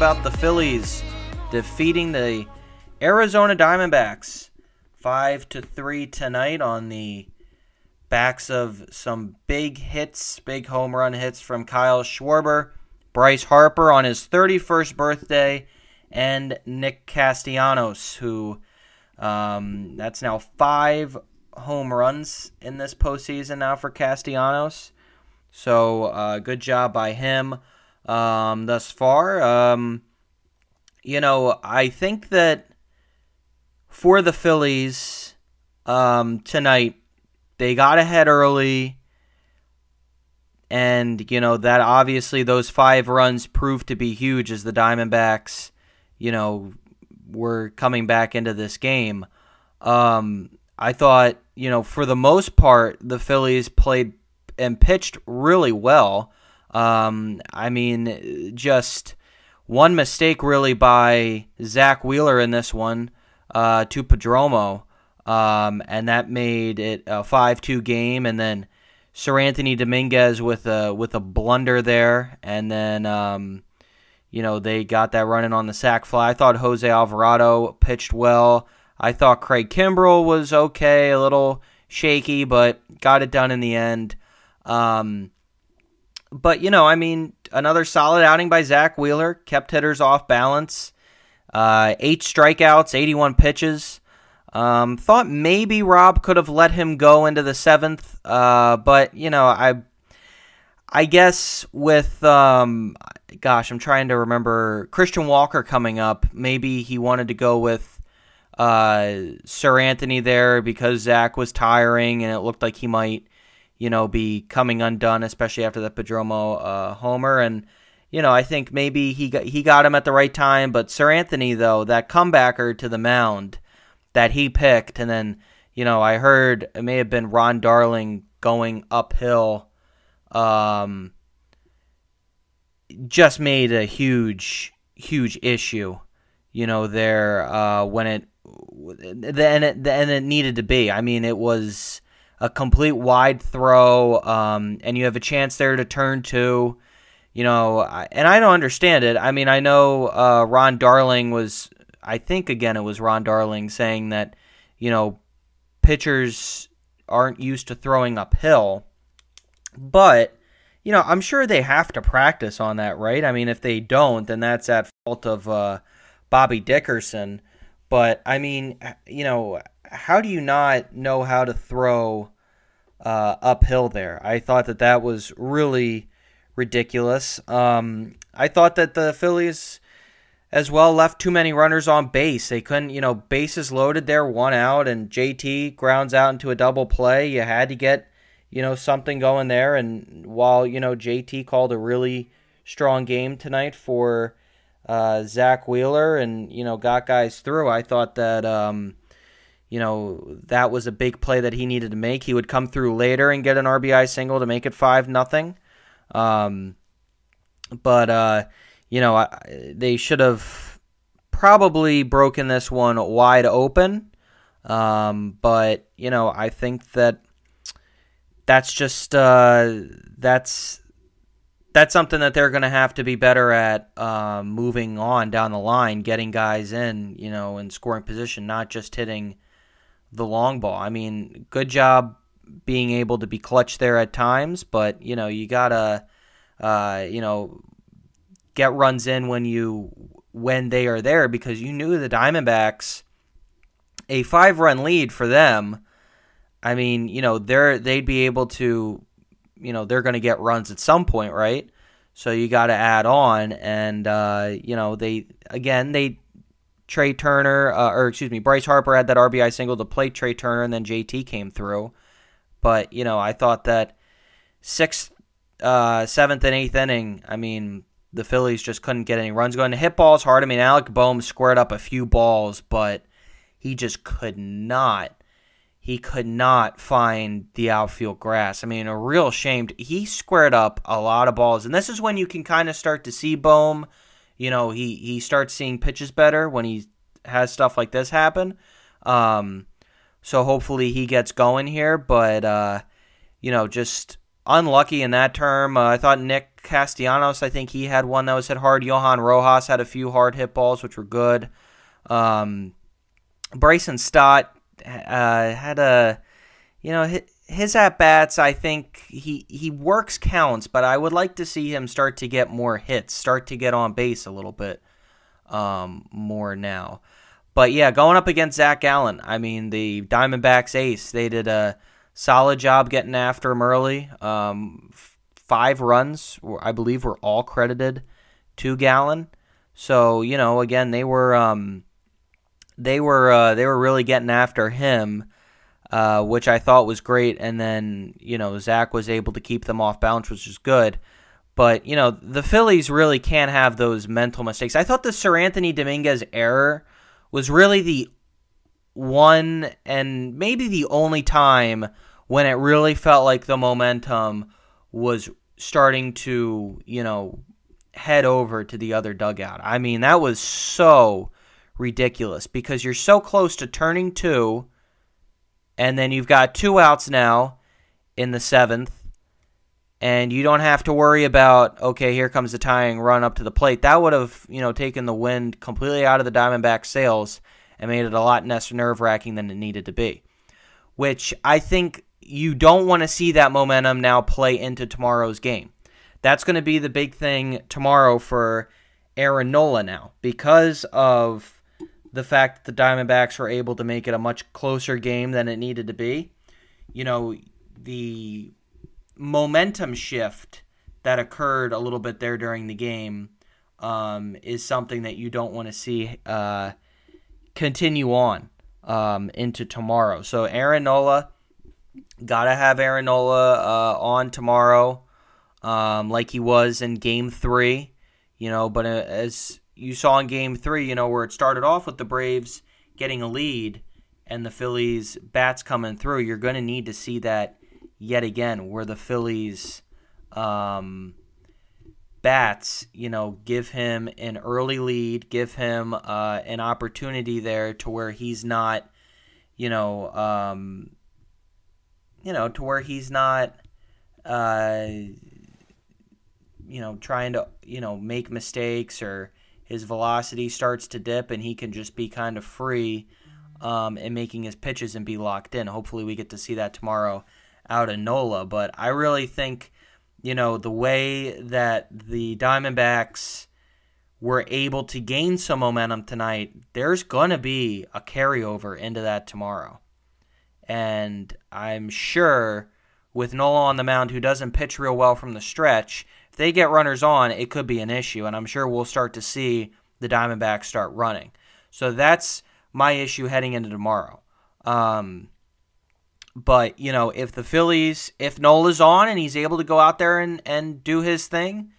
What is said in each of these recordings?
about the Phillies defeating the Arizona Diamondbacks 5 to 3 tonight on the backs of some big hits, big home run hits from Kyle Schwarber, Bryce Harper on his 31st birthday, and Nick Castellanos, who um, that's now five home runs in this postseason now for Castellanos. So uh, good job by him um, thus far. Um, you know, I think that for the Phillies um, tonight, they got ahead early. And, you know, that obviously those five runs proved to be huge as the Diamondbacks, you know, were coming back into this game. Um, I thought, you know, for the most part, the Phillies played and pitched really well. Um, I mean, just one mistake really by Zack Wheeler in this one uh, to Perdomo, um, and that made it a five-two game. And then Seranthony Dominguez with a with a blunder there, and then um, you know they got that running on the sac fly. I thought Jose Alvarado pitched well. I thought Craig Kimbrel was okay, a little shaky, but got it done in the end. Um, but you know, I mean, another solid outing by Zack Wheeler, kept hitters off balance. Uh, eight strikeouts, 81 pitches. Um, thought maybe Rob could have let him go into the seventh, uh, but you know, I, I guess with, um, gosh, I'm trying to remember Christian Walker coming up. Maybe he wanted to go with uh, Seranthony there because Zach was tiring, and it looked like he might you know, be coming undone, especially after the Perdomo uh, homer. And you know, I think maybe he got he got him at the right time. But Seranthony, though, that comebacker to the mound that he picked, and then you know, I heard it may have been Ron Darling going uphill. Um, just made a huge, huge issue, you know, there uh, when it then it then it needed to be. I mean, it was a complete wide throw, um, and you have a chance there to turn to. You know, and I don't understand it. I mean, I know uh, Ron Darling was, I think again it was Ron Darling saying that, you know, pitchers aren't used to throwing uphill, but you know, I'm sure they have to practice on that, right? I mean, if they don't, then that's at fault of uh, Bobby Dickerson. But I mean, you know, how do you not know how to throw uh, uphill there? I thought that that was really ridiculous. Um, I thought that the Phillies as well left too many runners on base. They couldn't, you know, bases loaded there, one out, and JT grounds out into a double play. You had to get, you know, something going there. And while, you know, JT called a really strong game tonight for uh, Zack Wheeler and, you know, got guys through, I thought that, um, you know that was a big play that he needed to make. He would come through later and get an RBI single to make it five nothing. Um, but uh, you know they should have probably broken this one wide open. Um, but you know I think that that's just uh, that's that's something that they're going to have to be better at uh, moving on down the line, getting guys in, you know, in scoring position, not just hitting the long ball. I mean, good job being able to be clutch there at times, but you know you gotta, uh, you know, get runs in when you when they are there because you knew the Diamondbacks a five run lead for them. I mean, you know, they're they'd be able to, you know, they're going to get runs at some point, right? So you got to add on, and uh, you know, they again they Trea Turner, uh, or excuse me, Bryce Harper had that RBI single to play Trea Turner, and then JT came through. But you know, I thought that sixth, uh, seventh, and eighth inning. I mean, the Phillies just couldn't get any runs going. Hit balls hard. I mean, Alec Bohm squared up a few balls, but he just could not. He could not find the outfield grass. I mean, a real shame. He squared up a lot of balls, and this is when you can kind of start to see Bohm you know, he he starts seeing pitches better when he has stuff like this happen. Um, so hopefully he gets going here, but uh, you know, just unlucky in that term. Uh, I thought Nick Castellanos, I think he had one that was hit hard. Johan Rojas had a few hard hit balls, which were good. Um, Bryson Stott uh, had a, you know, his, his at bats. I think he he works counts, but I would like to see him start to get more hits, start to get on base a little bit um, more now. But yeah, going up against Zac Gallen, I mean the Diamondbacks ace. They did a solid job getting after him early. Um, five runs, I believe, were all credited to Gallen. So you know, again, they were um, they were uh, they were really getting after him, uh, which I thought was great. And then you know, Zack was able to keep them off balance, which is good. But you know, the Phillies really can't have those mental mistakes. I thought the Seranthony Dominguez error was really the one and maybe the only time when it really felt like the momentum was starting to, you know, head over to the other dugout. I mean, that was so ridiculous because you're so close to turning two, and then you've got two outs now in the seventh, and you don't have to worry about okay, here comes the tying run up to the plate. That would have you know taken the wind completely out of the Diamondback sails and made it a lot less nerve wracking than it needed to be. Which I think you don't want to see that momentum now play into tomorrow's game. That's going to be the big thing tomorrow for Aaron Nola now because of the fact that the Diamondbacks were able to make it a much closer game than it needed to be. You know, the momentum shift that occurred a little bit there during the game um, is something that you don't want to see uh, continue on um, into tomorrow. So Aaron Nola, gotta have Aaron Nola uh, on tomorrow, um, like he was in Game Three. You know, but uh, as you saw in Game Three, you know where it started off with the Braves getting a lead and the Phillies bats coming through, you're going to need to see that yet again, where the Phillies um, bats, you know, give him an early lead, give him uh, an opportunity there to where he's not, you know, um, you know, to where he's not, uh, you know, trying to, you know, make mistakes or his velocity starts to dip and he can just be kind of free um, in making his pitches and be locked in. Hopefully, we get to see that tomorrow out of Nola. But I really think, you know, the way that the Diamondbacks were able to gain some momentum tonight, there's going to be a carryover into that tomorrow. And I'm sure with Nola on the mound, who doesn't pitch real well from the stretch, if they get runners on, it could be an issue. And I'm sure we'll start to see the Diamondbacks start running. So that's my issue heading into tomorrow. Um, but, you know, if the Phillies, if Nola's on and he's able to go out there and, and do his thing,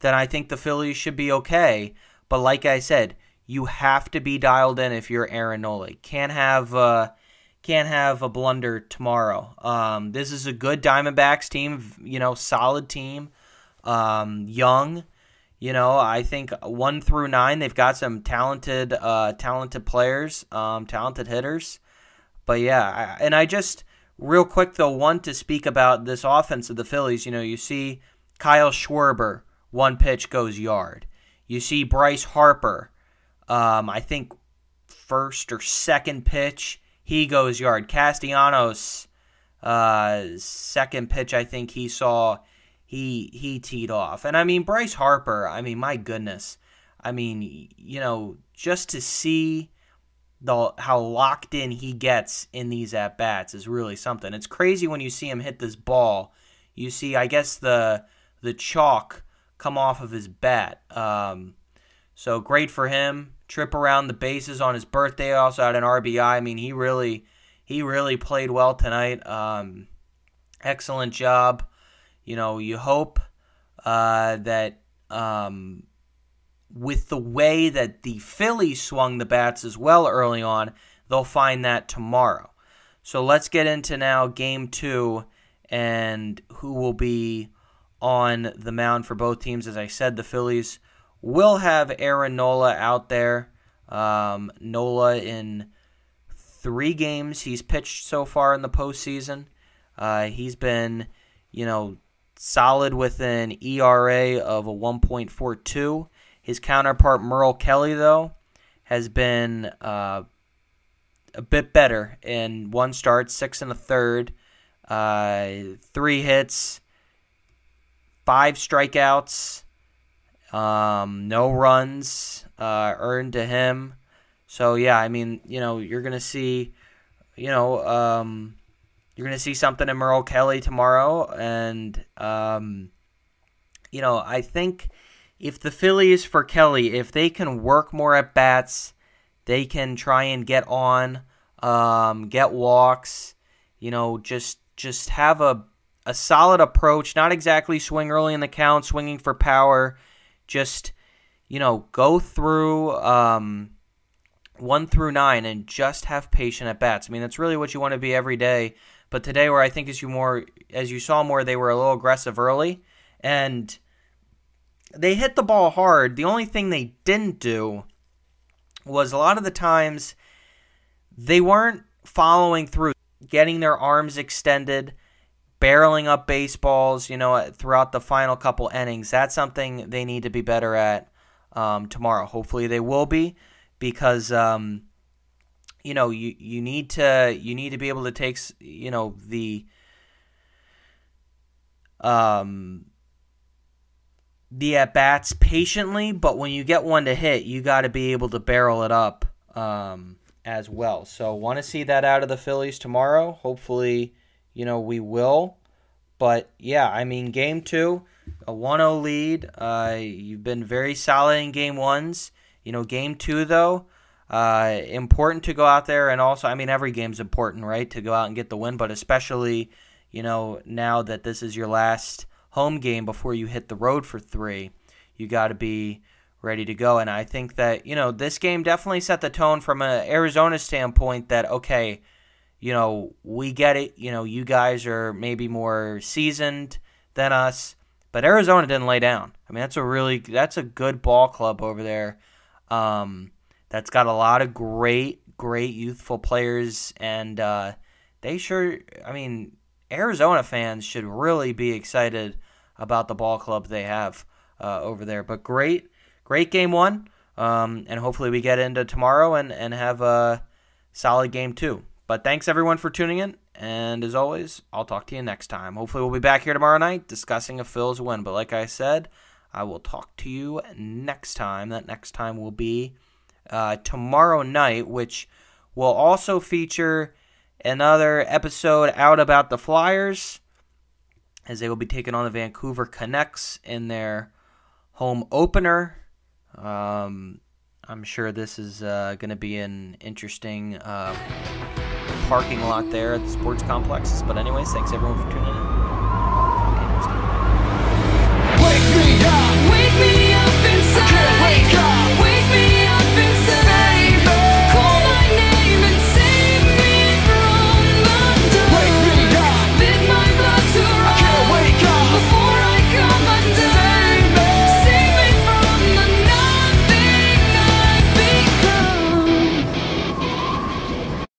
then I think the Phillies should be okay. But like I said, you have to be dialed in if you're Aaron Nola. Can't have uh, can't have a blunder tomorrow. Um, this is a good Diamondbacks team, you know, solid team, um, young. You know, I think one through nine, they've got some talented, uh, talented players, um, talented hitters. But yeah, I, and I just real quick though want to speak about this offense of the Phillies. You know, you see Kyle Schwarber, one pitch goes yard. You see Bryce Harper, um, I think first or second pitch he goes yard. Castellanos, uh, second pitch, I think he saw he he teed off. And I mean Bryce Harper, I mean my goodness. I mean, you know, just to see the how locked in he gets in these at bats is really something. It's crazy when you see him hit this ball. You see, I guess the the chalk come off of his bat. Um, so great for him trip around the bases on his birthday. Also had an RBI. I mean, he really he really played well tonight. Um, excellent job. You know, you hope uh, that um, with the way that the Phillies swung the bats as well early on, they'll find that tomorrow. So let's get into now game two and who will be on the mound for both teams. As I said, the Phillies will have Aaron Nola out there. Um, Nola in three games he's pitched so far in the postseason. Uh, he's been, you know, solid with an ERA of a 1.42. His counterpart Merrill Kelly, though, has been uh, a bit better in one start, six and a third, uh, three hits, five strikeouts, um, no runs uh, earned to him. So yeah, I mean, you know, you're gonna see, you know, um, you're gonna see something in Merrill Kelly tomorrow, and um, you know, I think if the Phillies for Kelly, if they can work more at bats, they can try and get on, um, get walks, you know, just just have a a solid approach. Not exactly swing early in the count, swinging for power. Just you know, go through um, one through nine and just have patient at bats. I mean, that's really what you want to be every day. But today, where I think as you more as you saw more, they were a little aggressive early and they hit the ball hard. The only thing they didn't do was a lot of the times they weren't following through, getting their arms extended, barreling up baseballs, you know, throughout the final couple innings. That's something they need to be better at um, tomorrow. Hopefully they will be because um, you know you you need to you need to be able to take you know the um the at bats patiently, but when you get one to hit, you got to be able to barrel it up um, as well. So, want to see that out of the Phillies tomorrow. Hopefully, you know, we will. But yeah, I mean, game two, a 1 0 lead. Uh, you've been very solid in game ones. You know, game two, though, uh, important to go out there and also, I mean, every game's important, right, to go out and get the win, but especially, you know, now that this is your last home game before you hit the road for three. You got to be ready to go. And I think that, you know, this game definitely set the tone from an Arizona standpoint that, okay, you know, we get it. You know, you guys are maybe more seasoned than us, but Arizona didn't lay down. I mean, that's a really, that's a good ball club over there. Um, that's got a lot of great, great youthful players. And, uh, they sure, I mean, Arizona fans should really be excited about the ball club they have uh, over there. But great, great game one. Um, and hopefully we get into tomorrow and, and have a solid game two. But thanks everyone for tuning in. And as always, I'll talk to you next time. Hopefully we'll be back here tomorrow night discussing a Phil's win. But like I said, I will talk to you next time. That next time will be uh, tomorrow night, which will also feature another episode out about the Flyers as they will be taking on the Vancouver Canucks in their home opener. Um, I'm sure this is uh, going to be an interesting uh, parking lot there at the sports complexes. But, anyways, thanks everyone for tuning in.